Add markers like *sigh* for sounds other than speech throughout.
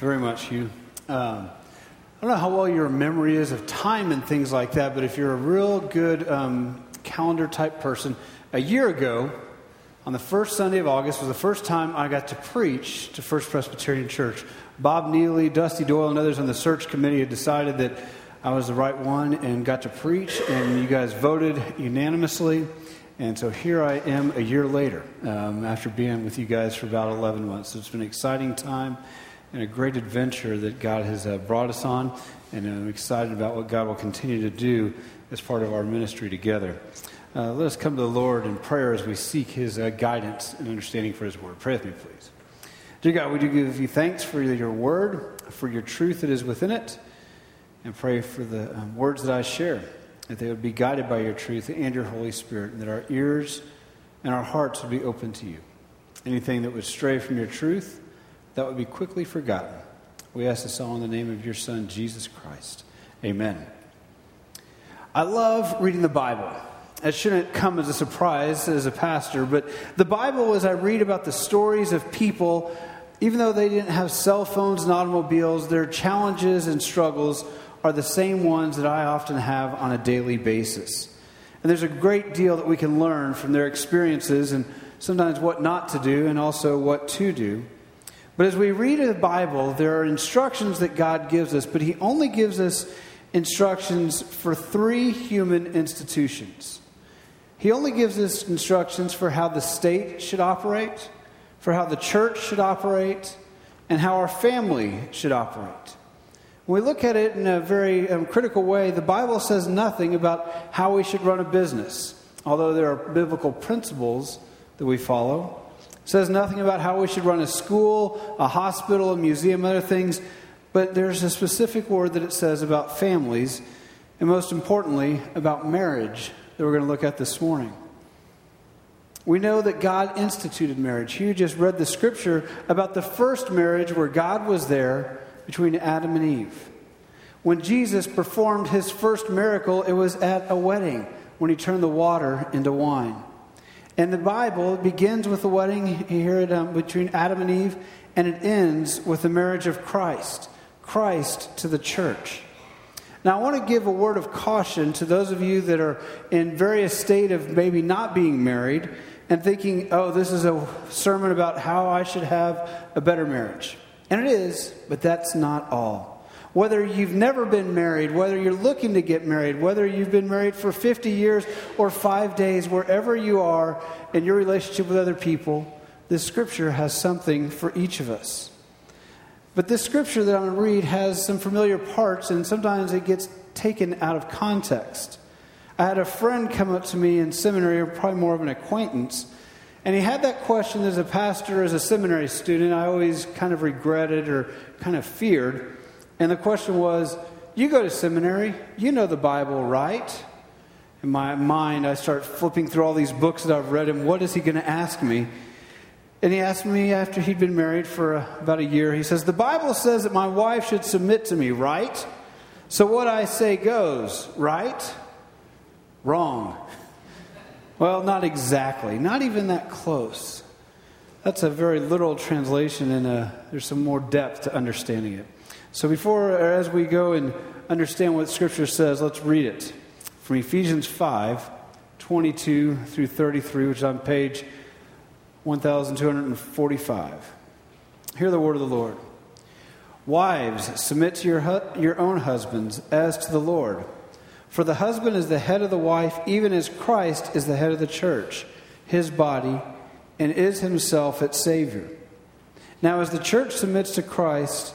very much, Hugh. Um, I don't know how well your memory is of time and things like that, but if you're a real good um, calendar type person, a year ago, on the first Sunday of August, was the first time I got to preach to First Presbyterian Church. Bob Neely, Dusty Doyle, and others on the search committee had decided that I was the right one and got to preach, and you guys voted unanimously. And so here I am a year later um, after being with you guys for about 11 months. So it's been an exciting time and a great adventure that God has uh, brought us on. And I'm excited about what God will continue to do as part of our ministry together. Uh, let us come to the Lord in prayer as we seek His uh, guidance and understanding for His word. Pray with me, please. Dear God, we do give you thanks for your word, for your truth that is within it, and pray for the um, words that I share that they would be guided by your truth and your Holy Spirit, and that our ears and our hearts would be open to you. Anything that would stray from your truth, that would be quickly forgotten. We ask this all in the name of your Son, Jesus Christ. Amen. I love reading the Bible. It shouldn't come as a surprise as a pastor, but the Bible, as I read about the stories of people, even though they didn't have cell phones and automobiles, their challenges and struggles are the same ones that I often have on a daily basis. And there's a great deal that we can learn from their experiences and sometimes what not to do and also what to do. But as we read the Bible, there are instructions that God gives us, but He only gives us instructions for three human institutions. He only gives us instructions for how the state should operate, for how the church should operate, and how our family should operate. When we look at it in a very um, critical way, the Bible says nothing about how we should run a business, although there are biblical principles that we follow. Says nothing about how we should run a school, a hospital, a museum, other things, but there's a specific word that it says about families, and most importantly, about marriage that we're going to look at this morning. We know that God instituted marriage. You just read the scripture about the first marriage where God was there between Adam and Eve. When Jesus performed his first miracle, it was at a wedding when he turned the water into wine. And the Bible begins with the wedding here um, between Adam and Eve, and it ends with the marriage of Christ, Christ to the church. Now, I want to give a word of caution to those of you that are in various state of maybe not being married and thinking, oh, this is a sermon about how I should have a better marriage. And it is, but that's not all. Whether you've never been married, whether you're looking to get married, whether you've been married for 50 years or five days, wherever you are in your relationship with other people, this scripture has something for each of us. But this scripture that I'm going to read has some familiar parts, and sometimes it gets taken out of context. I had a friend come up to me in seminary, or probably more of an acquaintance, and he had that question as a pastor, as a seminary student, I always kind of regretted or kind of feared. And the question was, You go to seminary, you know the Bible, right? In my mind, I start flipping through all these books that I've read, and what is he going to ask me? And he asked me after he'd been married for uh, about a year, he says, The Bible says that my wife should submit to me, right? So what I say goes, right? Wrong. Well, not exactly, not even that close. That's a very literal translation, and uh, there's some more depth to understanding it. So, before, or as we go and understand what Scripture says, let's read it from Ephesians 5 22 through 33, which is on page 1245. Hear the word of the Lord. Wives, submit to your, hu- your own husbands as to the Lord. For the husband is the head of the wife, even as Christ is the head of the church, his body, and is himself its Savior. Now, as the church submits to Christ,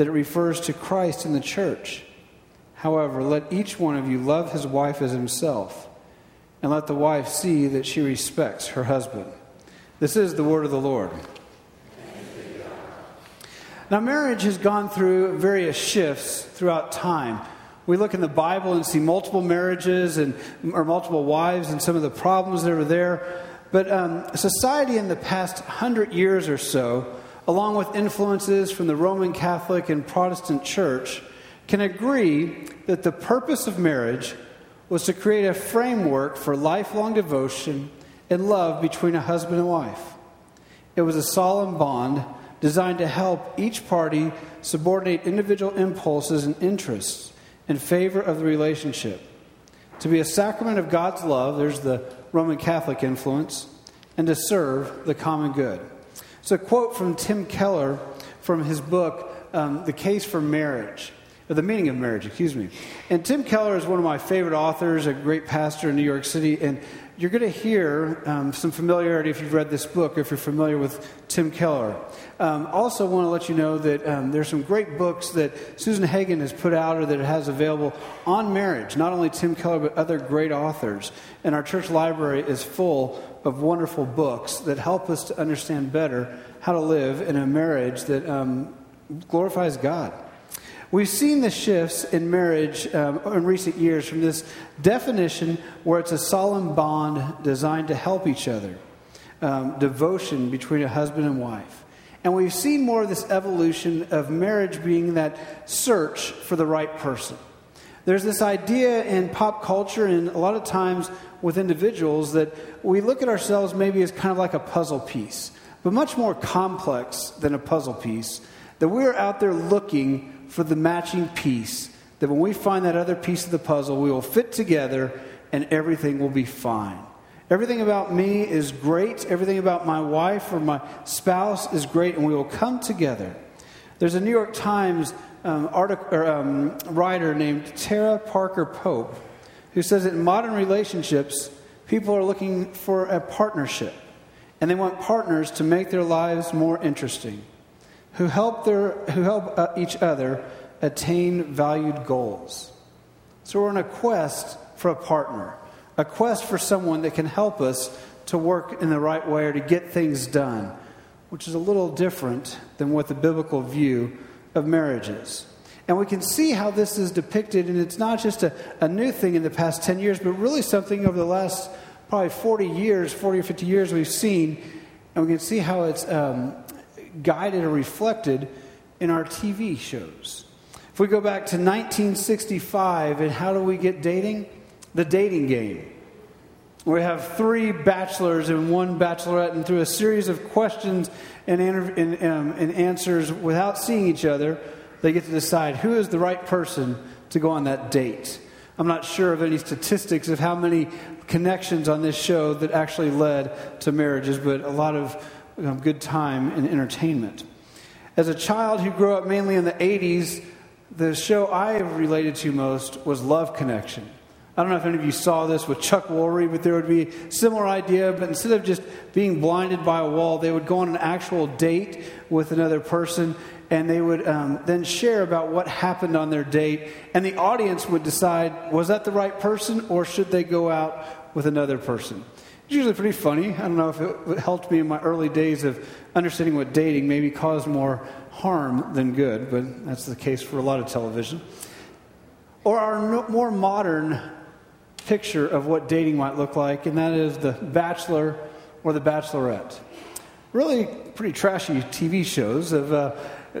that it refers to Christ and the church. However, let each one of you love his wife as himself, and let the wife see that she respects her husband. This is the word of the Lord. Now, marriage has gone through various shifts throughout time. We look in the Bible and see multiple marriages and or multiple wives and some of the problems that are there. But um, society in the past hundred years or so, along with influences from the Roman Catholic and Protestant Church, can agree that the purpose of marriage was to create a framework for lifelong devotion and love between a husband and wife. It was a solemn bond designed to help each party subordinate individual impulses and interests in favor of the relationship. To be a sacrament of God's love, there's the Roman Catholic influence, and to serve the common good. It's a quote from Tim Keller from his book, um, The Case for Marriage, or The Meaning of Marriage, excuse me. And Tim Keller is one of my favorite authors, a great pastor in New York City, and you're going to hear um, some familiarity if you've read this book, if you're familiar with Tim Keller. Um, also, want to let you know that um, there's some great books that Susan Hagen has put out or that it has available on marriage. Not only Tim Keller, but other great authors. And our church library is full of wonderful books that help us to understand better how to live in a marriage that um, glorifies God. We've seen the shifts in marriage um, in recent years from this definition where it's a solemn bond designed to help each other, um, devotion between a husband and wife. And we've seen more of this evolution of marriage being that search for the right person. There's this idea in pop culture and a lot of times with individuals that we look at ourselves maybe as kind of like a puzzle piece, but much more complex than a puzzle piece. That we're out there looking for the matching piece. That when we find that other piece of the puzzle, we will fit together and everything will be fine. Everything about me is great. Everything about my wife or my spouse is great, and we will come together. There's a New York Times um, or, um, writer named Tara Parker Pope who says that in modern relationships, people are looking for a partnership, and they want partners to make their lives more interesting who help, their, who help uh, each other attain valued goals. So we're on a quest for a partner, a quest for someone that can help us to work in the right way or to get things done, which is a little different than what the biblical view of marriages. And we can see how this is depicted, and it's not just a, a new thing in the past 10 years, but really something over the last probably 40 years, 40 or 50 years we've seen, and we can see how it's um, guided or reflected in our TV shows. If we go back to 1965, and how do we get dating? The dating game. We have three bachelors and one bachelorette, and through a series of questions and, and, um, and answers without seeing each other, they get to decide who is the right person to go on that date. I'm not sure of any statistics of how many connections on this show that actually led to marriages, but a lot of good time and entertainment. As a child who grew up mainly in the 80s, the show I related to most was Love Connection. I don't know if any of you saw this with Chuck Woolery, but there would be a similar idea. But instead of just being blinded by a wall, they would go on an actual date with another person, and they would um, then share about what happened on their date. And the audience would decide was that the right person, or should they go out with another person? It's usually pretty funny. I don't know if it helped me in my early days of understanding what dating maybe caused more harm than good, but that's the case for a lot of television. Or our more modern picture of what dating might look like, and that is the bachelor or the bachelorette. Really pretty trashy TV shows of uh,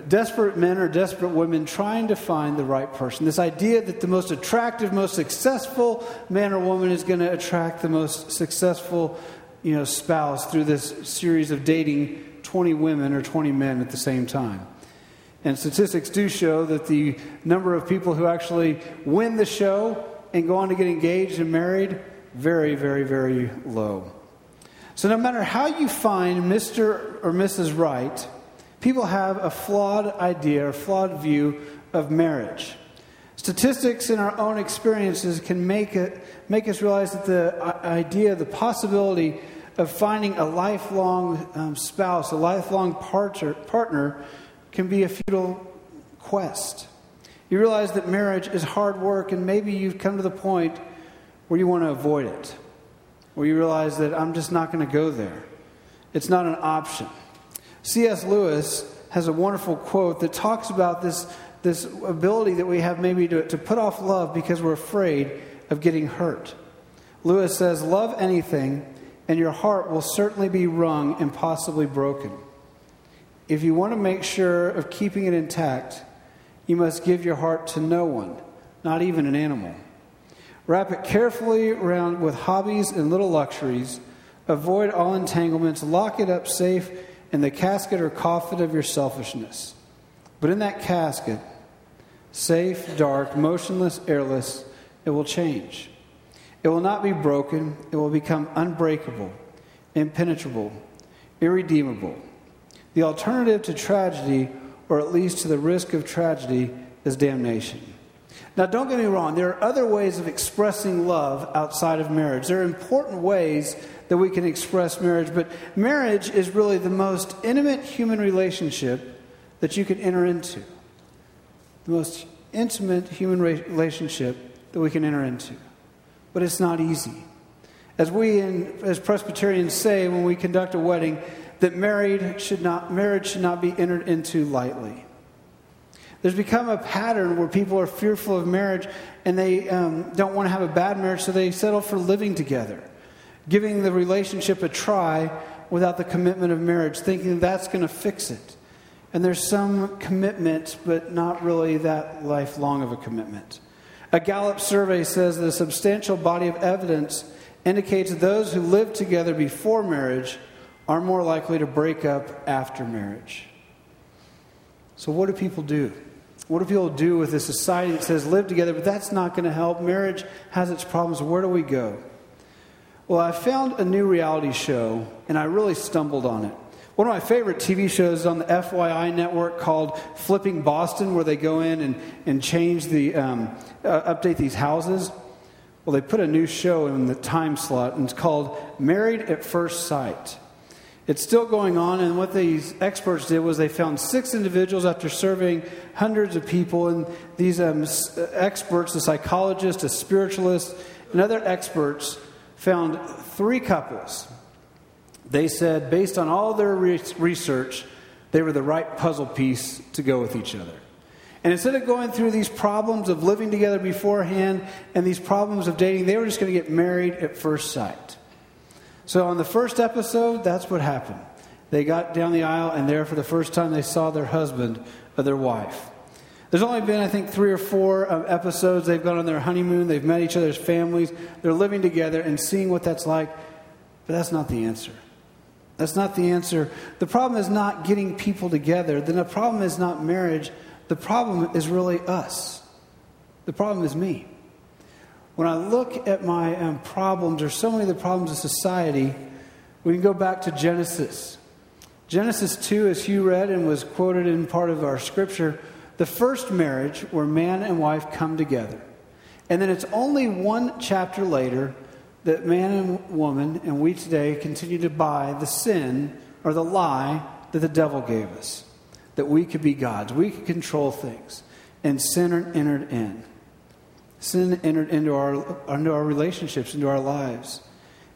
desperate men or desperate women trying to find the right person. This idea that the most attractive, most successful man or woman is going to attract the most successful you know, spouse through this series of dating 20 women or 20 men at the same time. And statistics do show that the number of people who actually win the show and go on to get engaged and married, very, very, very low. So no matter how you find Mr. or Mrs. Right, people have a flawed idea or flawed view of marriage. Statistics in our own experiences can make, it, make us realize that the idea, the possibility of finding a lifelong um, spouse, a lifelong partner, partner, can be a futile quest. You realize that marriage is hard work, and maybe you've come to the point where you want to avoid it, where you realize that I'm just not going to go there. It's not an option. C.S. Lewis has a wonderful quote that talks about this, this ability that we have maybe to, to put off love because we're afraid of getting hurt. Lewis says, Love anything, and your heart will certainly be wrung and possibly broken. If you want to make sure of keeping it intact, you must give your heart to no one, not even an animal. Wrap it carefully around with hobbies and little luxuries. Avoid all entanglements. Lock it up safe in the casket or coffin of your selfishness. But in that casket, safe, dark, motionless, airless, it will change. It will not be broken, it will become unbreakable, impenetrable, irredeemable. The alternative to tragedy or at least to the risk of tragedy, is damnation. Now, don't get me wrong, there are other ways of expressing love outside of marriage. There are important ways that we can express marriage, but marriage is really the most intimate human relationship that you can enter into. The most intimate human relationship that we can enter into. But it's not easy. As we, in, as Presbyterians, say when we conduct a wedding, that married should not, marriage should not be entered into lightly. There's become a pattern where people are fearful of marriage and they um, don't want to have a bad marriage, so they settle for living together, giving the relationship a try without the commitment of marriage, thinking that's going to fix it. And there's some commitment, but not really that lifelong of a commitment. A Gallup survey says that a substantial body of evidence indicates those who live together before marriage are more likely to break up after marriage. So, what do people do? What do people do with a society that says live together, but that's not going to help? Marriage has its problems. Where do we go? Well, I found a new reality show, and I really stumbled on it. One of my favorite TV shows is on the FYI network called Flipping Boston, where they go in and, and change the, um, uh, update these houses. Well, they put a new show in the time slot, and it's called Married at First Sight. It's still going on, and what these experts did was they found six individuals after surveying hundreds of people, and these um, experts, a psychologist, a spiritualist, and other experts, found three couples. They said, based on all their re- research, they were the right puzzle piece to go with each other. And instead of going through these problems of living together beforehand and these problems of dating, they were just going to get married at first sight. So, on the first episode, that's what happened. They got down the aisle, and there, for the first time, they saw their husband or their wife. There's only been, I think, three or four um, episodes. They've gone on their honeymoon, they've met each other's families, they're living together and seeing what that's like. But that's not the answer. That's not the answer. The problem is not getting people together. Then the problem is not marriage. The problem is really us. The problem is me. When I look at my um, problems, or so many of the problems of society, we can go back to Genesis. Genesis 2, as Hugh read and was quoted in part of our scripture, the first marriage where man and wife come together. And then it's only one chapter later that man and woman, and we today, continue to buy the sin or the lie that the devil gave us that we could be gods, we could control things. And sin entered in. Sin entered into our, into our relationships, into our lives.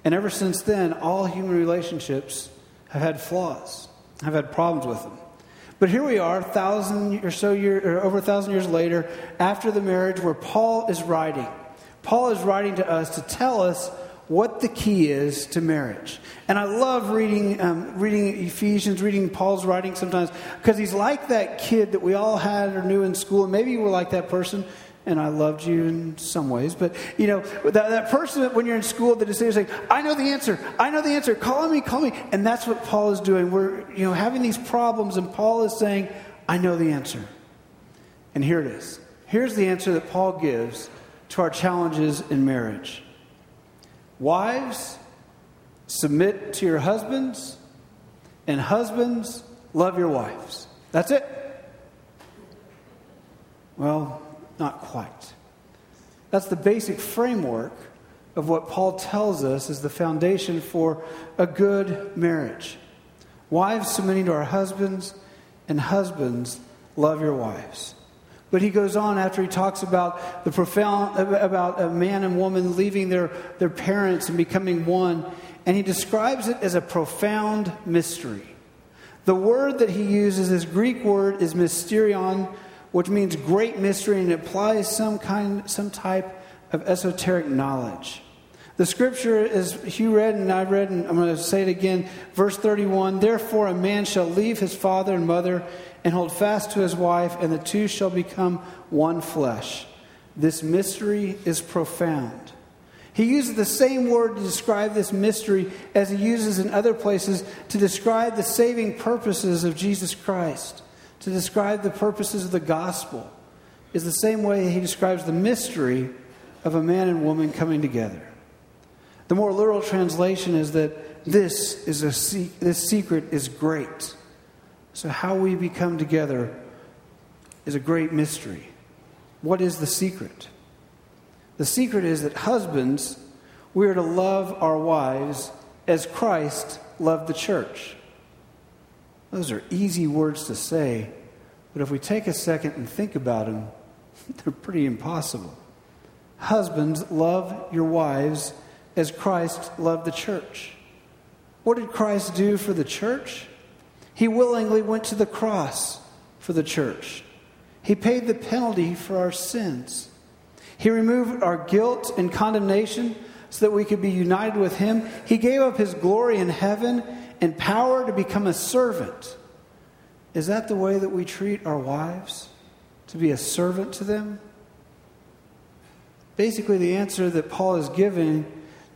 And ever since then, all human relationships have had flaws, have had problems with them. But here we are, thousand or so year, or over a thousand years later, after the marriage, where Paul is writing. Paul is writing to us to tell us what the key is to marriage. And I love reading, um, reading Ephesians, reading Paul's writing sometimes, because he's like that kid that we all had or knew in school. And maybe you were like that person and I loved you in some ways. But, you know, that, that person when you're in school that is saying, I know the answer. I know the answer. Call me, call me. And that's what Paul is doing. We're, you know, having these problems, and Paul is saying, I know the answer. And here it is. Here's the answer that Paul gives to our challenges in marriage Wives, submit to your husbands, and husbands, love your wives. That's it. Well, not quite. That's the basic framework of what Paul tells us is the foundation for a good marriage. Wives submitting to our husbands, and husbands love your wives. But he goes on after he talks about the profound about a man and woman leaving their, their parents and becoming one, and he describes it as a profound mystery. The word that he uses, this Greek word, is mysterion, which means great mystery, and implies some kind, some type of esoteric knowledge. The scripture is Hugh read and I read, and I'm going to say it again. Verse 31 Therefore, a man shall leave his father and mother and hold fast to his wife, and the two shall become one flesh. This mystery is profound. He uses the same word to describe this mystery as he uses in other places to describe the saving purposes of Jesus Christ, to describe the purposes of the gospel. Is the same way he describes the mystery of a man and woman coming together. The more literal translation is that this is a se- this secret is great. So how we become together is a great mystery. What is the secret? The secret is that husbands, we are to love our wives as Christ loved the church. Those are easy words to say, but if we take a second and think about them, *laughs* they're pretty impossible. Husbands, love your wives as Christ loved the church. What did Christ do for the church? He willingly went to the cross for the church. He paid the penalty for our sins. He removed our guilt and condemnation so that we could be united with Him. He gave up His glory in heaven and power to become a servant. Is that the way that we treat our wives? To be a servant to them? Basically, the answer that Paul is giving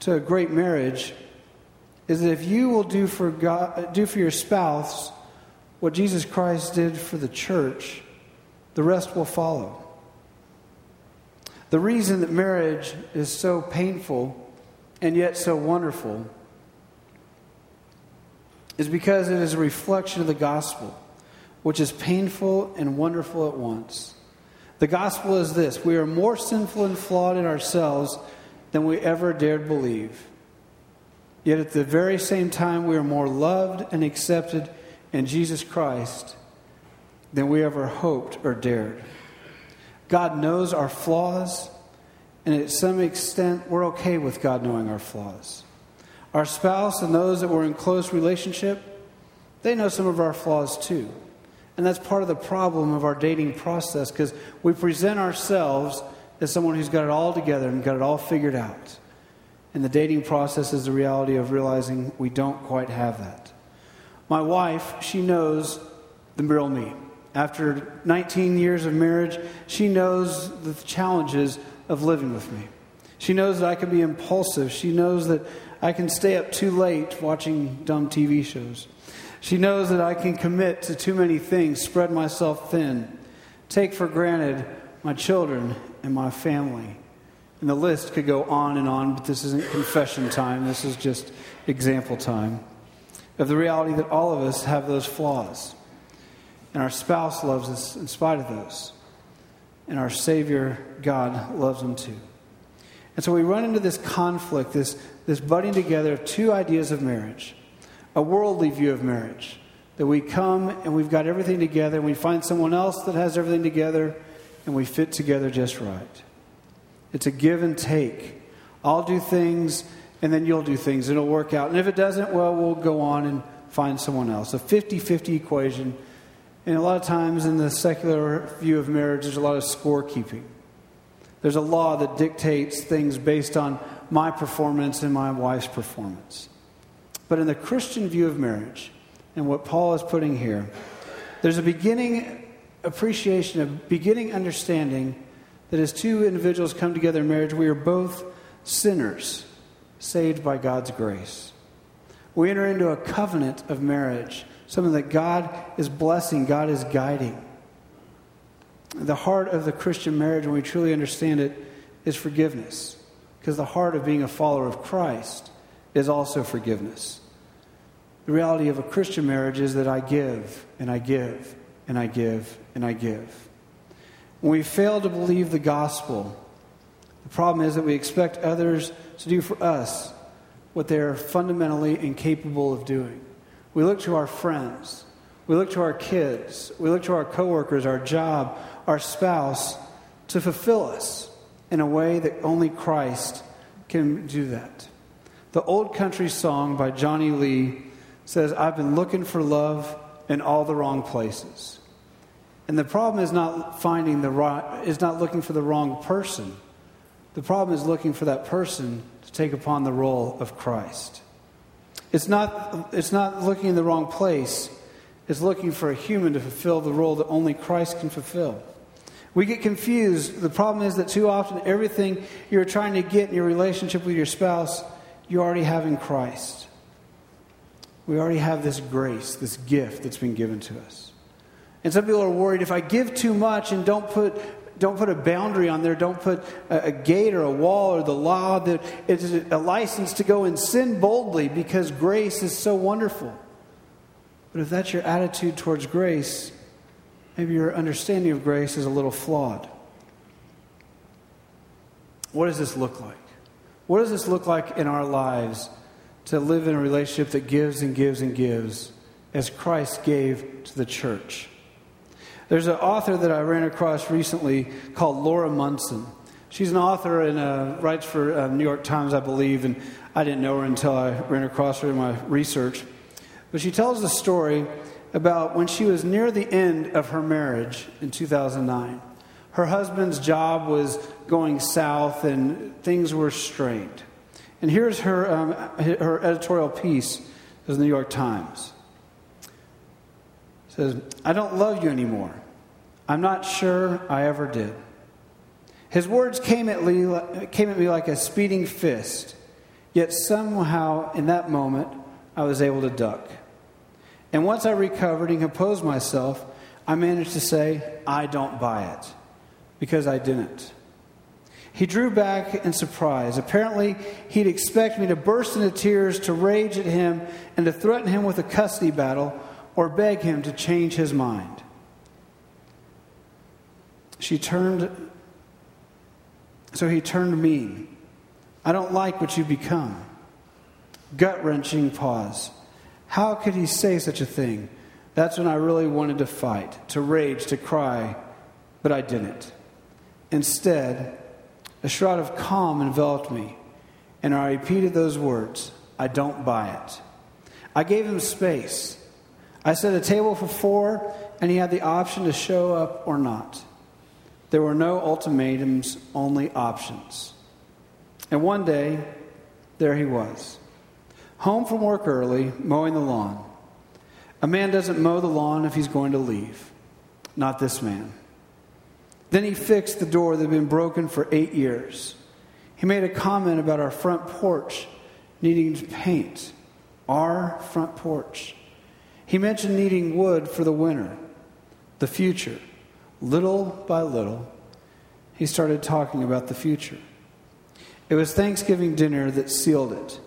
to a great marriage is that if you will do for, God, do for your spouse what Jesus Christ did for the church, the rest will follow. The reason that marriage is so painful and yet so wonderful is because it is a reflection of the gospel, which is painful and wonderful at once. The gospel is this we are more sinful and flawed in ourselves than we ever dared believe. Yet at the very same time, we are more loved and accepted in Jesus Christ than we ever hoped or dared. God knows our flaws, and at some extent, we're okay with God knowing our flaws. Our spouse and those that we're in close relationship, they know some of our flaws too. And that's part of the problem of our dating process because we present ourselves as someone who's got it all together and got it all figured out. And the dating process is the reality of realizing we don't quite have that. My wife, she knows the real me. After 19 years of marriage, she knows the challenges of living with me. She knows that I can be impulsive. She knows that I can stay up too late watching dumb TV shows. She knows that I can commit to too many things, spread myself thin, take for granted my children and my family. And the list could go on and on, but this isn't confession time. This is just example time of the reality that all of us have those flaws. And our spouse loves us in spite of those. And our Savior, God, loves them too. And so we run into this conflict, this, this butting together of two ideas of marriage a worldly view of marriage. That we come and we've got everything together, and we find someone else that has everything together, and we fit together just right. It's a give and take. I'll do things, and then you'll do things. and It'll work out. And if it doesn't, well, we'll go on and find someone else. A 50 50 equation. And a lot of times in the secular view of marriage, there's a lot of scorekeeping. There's a law that dictates things based on my performance and my wife's performance. But in the Christian view of marriage, and what Paul is putting here, there's a beginning appreciation, a beginning understanding that as two individuals come together in marriage, we are both sinners saved by God's grace. We enter into a covenant of marriage, something that God is blessing, God is guiding. The heart of the Christian marriage, when we truly understand it, is forgiveness. Because the heart of being a follower of Christ is also forgiveness. The reality of a Christian marriage is that I give and I give and I give and I give. When we fail to believe the gospel, the problem is that we expect others to do for us what they are fundamentally incapable of doing. We look to our friends, we look to our kids, we look to our coworkers, our job, our spouse to fulfill us in a way that only Christ can do that. The old country song by Johnny Lee says, I've been looking for love in all the wrong places. And the problem is not finding the right, is not looking for the wrong person. The problem is looking for that person to take upon the role of Christ. It's not, it's not looking in the wrong place. It's looking for a human to fulfill the role that only Christ can fulfill. We get confused. The problem is that too often everything you're trying to get in your relationship with your spouse, you already have in Christ. We already have this grace, this gift that's been given to us. And some people are worried if I give too much and don't put don't put a boundary on there, don't put a, a, gate or a wall or the law that it's a license to go and sin boldly because grace is so wonderful. But if that's your attitude towards grace, maybe your understanding of grace is a little flawed. What does this look like? What does this look like in our lives to live in a relationship that gives and gives and gives as Christ gave to the church? There's an author that I ran across recently called Laura Munson. She's an author and uh, writes for uh, New York Times, I believe, and I didn't know her until I ran across her in my research. But she tells the story about when she was near the end of her marriage in 2009. Her husband's job was going south and things were strained. And here's her, um, her editorial piece in the New York Times. It says, I don't love you anymore. I'm not sure I ever did. His words came at, me, came at me like a speeding fist, yet somehow in that moment I was able to duck. And once I recovered and composed myself, I managed to say, I don't buy it, because I didn't. He drew back in surprise. Apparently, he'd expect me to burst into tears, to rage at him, and to threaten him with a custody battle or beg him to change his mind. She turned, so he turned mean. I don't like what you've become. Gut wrenching pause. How could he say such a thing? That's when I really wanted to fight, to rage, to cry, but I didn't. Instead, a shroud of calm enveloped me, and I repeated those words I don't buy it. I gave him space. I set a table for four, and he had the option to show up or not. There were no ultimatums, only options. And one day, there he was, home from work early, mowing the lawn. A man doesn't mow the lawn if he's going to leave. Not this man. Then he fixed the door that had been broken for eight years. He made a comment about our front porch needing paint. Our front porch. He mentioned needing wood for the winter, the future. Little by little, he started talking about the future. It was Thanksgiving dinner that sealed it.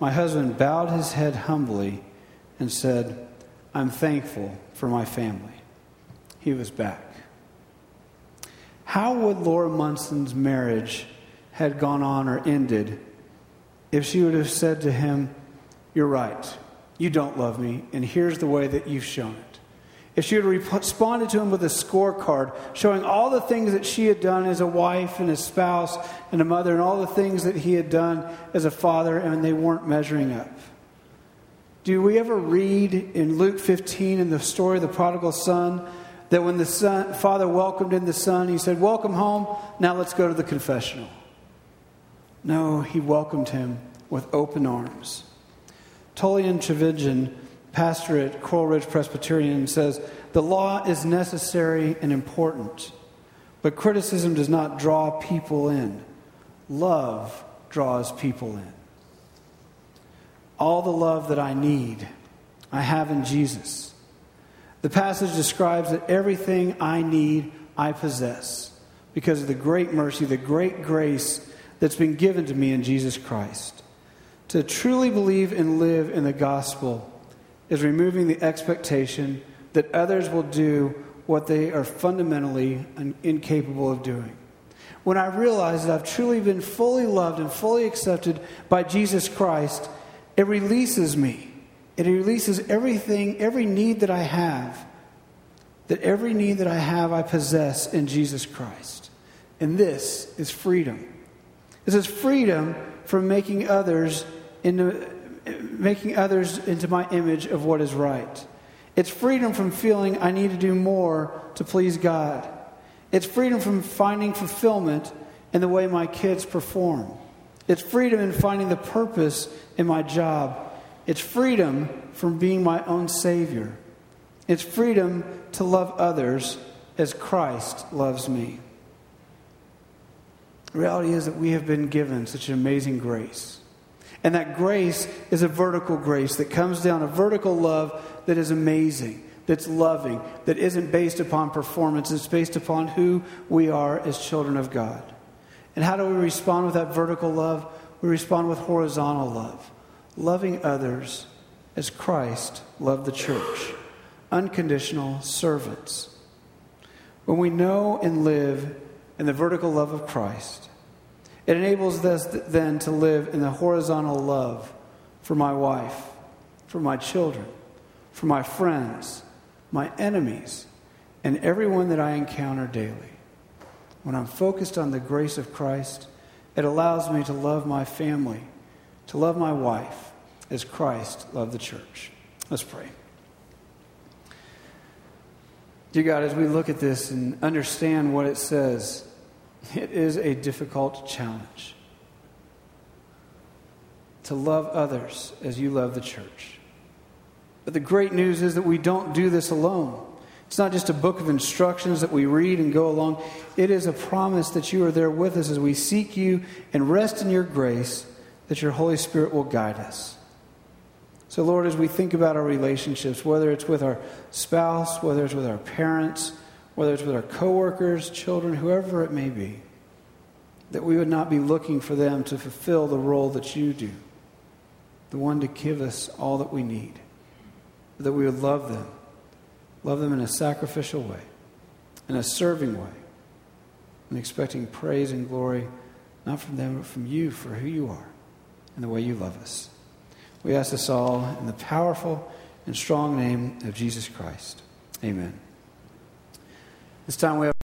My husband bowed his head humbly and said, I'm thankful for my family. He was back. How would Laura Munson's marriage had gone on or ended if she would have said to him, You're right, you don't love me, and here's the way that you've shown it? If she had responded to him with a scorecard showing all the things that she had done as a wife and a spouse and a mother and all the things that he had done as a father and they weren't measuring up. Do we ever read in Luke 15 in the story of the prodigal son that when the son, father welcomed in the son, he said, Welcome home, now let's go to the confessional? No, he welcomed him with open arms. Tullian Tchividjian pastor at Coral Ridge Presbyterian, says the law is necessary and important, but criticism does not draw people in. Love draws people in. All the love that I need, I have in Jesus. The passage describes that everything I need, I possess because of the great mercy, the great grace that's been given to me in Jesus Christ. To truly believe and live in the gospel is removing the expectation that others will do what they are fundamentally incapable of doing. When I realize that I've truly been fully loved and fully accepted by Jesus Christ, it releases me. It releases everything, every need that I have. That every need that I have, I possess in Jesus Christ. And this is freedom. This is freedom from making others into making others into my image of what is right. It's freedom from feeling I need to do more to please God. It's freedom from finding fulfillment in the way my kids perform. It's freedom in finding the purpose in my job. It's freedom from being my own Savior. It's freedom to love others as Christ loves me. The reality is that we have been given such an amazing grace. And that grace is a vertical grace that comes down, a vertical love that is amazing, that's loving, that isn't based upon performance, it's based upon who we are as children of God. And how do we respond with that vertical love? We respond with horizontal love, loving others as Christ loved the church, unconditional servants. When we know and live in the vertical love of Christ, it enables us then to live in the horizontal love for my wife, for my children, for my friends, my enemies, and everyone that I encounter daily. When I'm focused on the grace of Christ, it allows me to love my family, to love my wife as Christ loved the church. Let's pray. Dear God, as we look at this and understand what it says, it is a difficult challenge to love others as you love the church. But the great news is that we don't do this alone. It's not just a book of instructions that we read and go along. It is a promise that you are there with us as we seek you and rest in your grace, that your Holy Spirit will guide us. So, Lord, as we think about our relationships, whether it's with our spouse, whether it's with our parents, whether it's with our coworkers, children, whoever it may be, that we would not be looking for them to fulfill the role that you do, the one to give us all that we need, that we would love them Love them in a sacrificial way, in a serving way, and expecting praise and glory not from them, but from you for who you are and the way you love us. We ask this all in the powerful and strong name of Jesus Christ. Amen. This time we have